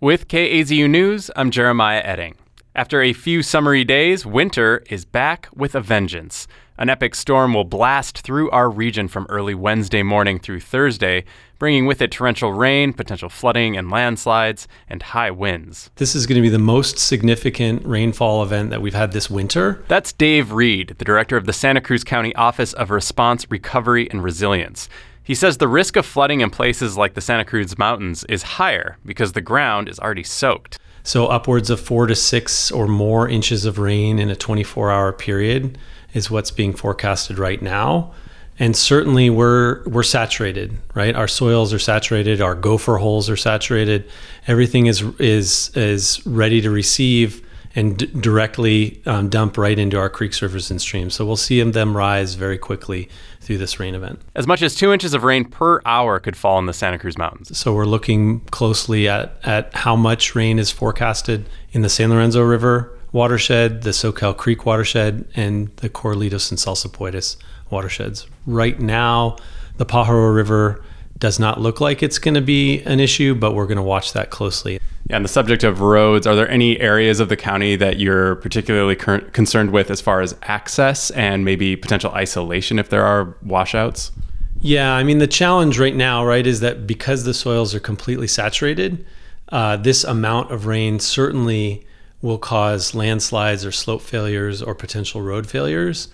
With KAZU News, I'm Jeremiah Edding. After a few summery days, winter is back with a vengeance. An epic storm will blast through our region from early Wednesday morning through Thursday, bringing with it torrential rain, potential flooding and landslides, and high winds. This is going to be the most significant rainfall event that we've had this winter. That's Dave Reed, the director of the Santa Cruz County Office of Response, Recovery, and Resilience. He says the risk of flooding in places like the Santa Cruz Mountains is higher because the ground is already soaked. So, upwards of four to six or more inches of rain in a 24 hour period is what's being forecasted right now. And certainly we're we're saturated, right? Our soils are saturated, our gopher holes are saturated. Everything is is is ready to receive and d- directly um, dump right into our creeks, rivers, and streams. So we'll see them rise very quickly through this rain event. As much as two inches of rain per hour could fall in the Santa Cruz Mountains. So we're looking closely at, at how much rain is forecasted in the San Lorenzo River watershed, the Soquel Creek watershed, and the Corralitos and Salsipuedes watersheds. Right now, the Pajaro River does not look like it's going to be an issue, but we're going to watch that closely. Yeah, on the subject of roads, are there any areas of the county that you're particularly cur- concerned with as far as access and maybe potential isolation if there are washouts? Yeah, I mean, the challenge right now, right, is that because the soils are completely saturated, uh, this amount of rain certainly will cause landslides or slope failures or potential road failures.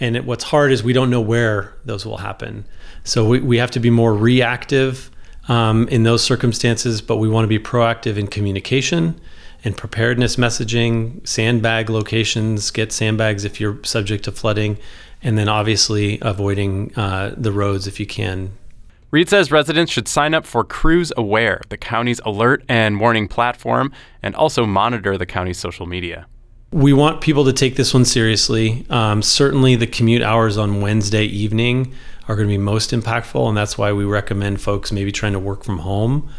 And it, what's hard is we don't know where those will happen. So we, we have to be more reactive um, in those circumstances, but we want to be proactive in communication and preparedness messaging, sandbag locations, get sandbags if you're subject to flooding, and then obviously avoiding uh, the roads if you can. Reed says residents should sign up for Cruz Aware, the county's alert and warning platform, and also monitor the county's social media. We want people to take this one seriously. Um, certainly, the commute hours on Wednesday evening are going to be most impactful, and that's why we recommend folks maybe trying to work from home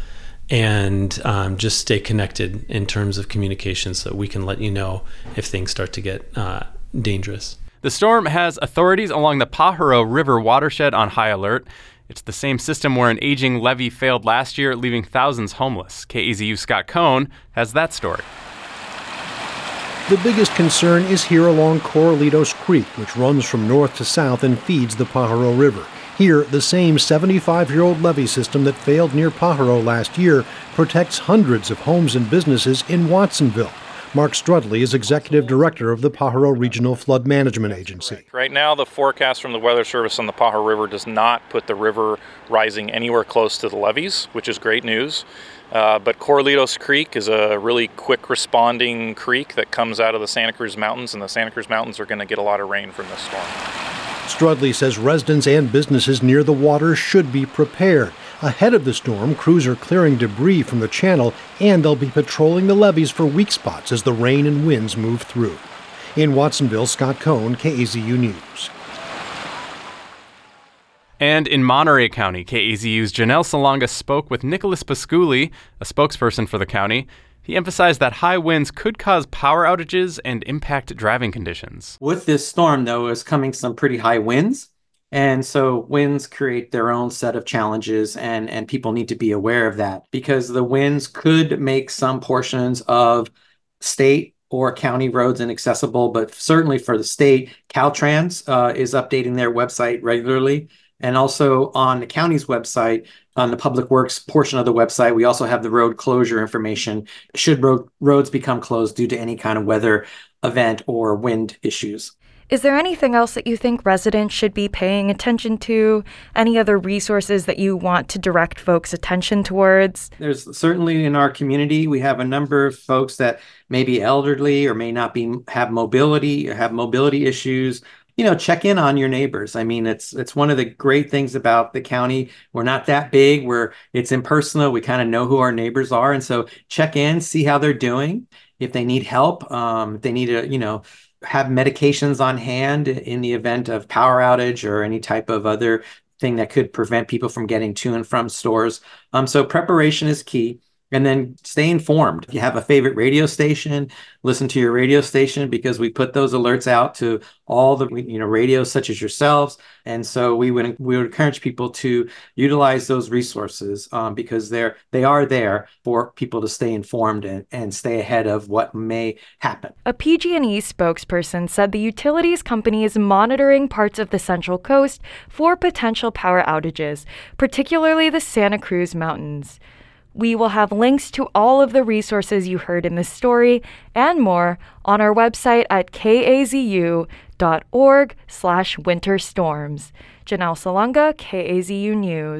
and um, just stay connected in terms of communication so we can let you know if things start to get uh, dangerous. The storm has authorities along the Pajaro River watershed on high alert. It's the same system where an aging levee failed last year, leaving thousands homeless. KAZU Scott Cohn has that story. The biggest concern is here along Corralitos Creek, which runs from north to south and feeds the Pajaro River. Here, the same 75 year old levee system that failed near Pajaro last year protects hundreds of homes and businesses in Watsonville. Mark Strudley is executive director of the Pajaro Regional Flood Management Agency. Right now, the forecast from the Weather Service on the Pajaro River does not put the river rising anywhere close to the levees, which is great news. Uh, but Corralitos Creek is a really quick responding creek that comes out of the Santa Cruz Mountains, and the Santa Cruz Mountains are going to get a lot of rain from this storm. Strudley says residents and businesses near the water should be prepared. Ahead of the storm, crews are clearing debris from the channel and they'll be patrolling the levees for weak spots as the rain and winds move through. In Watsonville, Scott Cohn, KAZU News. And in Monterey County, KAZU's Janelle Salonga spoke with Nicholas Pasculli, a spokesperson for the county. He emphasized that high winds could cause power outages and impact driving conditions. With this storm, though, is coming some pretty high winds. And so winds create their own set of challenges, and, and people need to be aware of that because the winds could make some portions of state or county roads inaccessible. But certainly for the state, Caltrans uh, is updating their website regularly. And also on the county's website, on the public works portion of the website, we also have the road closure information should road, roads become closed due to any kind of weather event or wind issues. Is there anything else that you think residents should be paying attention to? Any other resources that you want to direct folks' attention towards? There's certainly in our community, we have a number of folks that may be elderly or may not be have mobility or have mobility issues. You know, check in on your neighbors. I mean, it's it's one of the great things about the county. We're not that big. We're it's impersonal. We kind of know who our neighbors are, and so check in, see how they're doing. If they need help, um, if they need a you know have medications on hand in the event of power outage or any type of other thing that could prevent people from getting to and from stores. Um, so preparation is key. And then stay informed. If you have a favorite radio station, listen to your radio station because we put those alerts out to all the you know radios such as yourselves. And so we would we would encourage people to utilize those resources um, because they're they are there for people to stay informed and, and stay ahead of what may happen. A PG&E spokesperson said the utilities company is monitoring parts of the Central Coast for potential power outages, particularly the Santa Cruz Mountains. We will have links to all of the resources you heard in this story and more on our website at kazu.org slash winter storms. Janelle Salonga, KAZU News.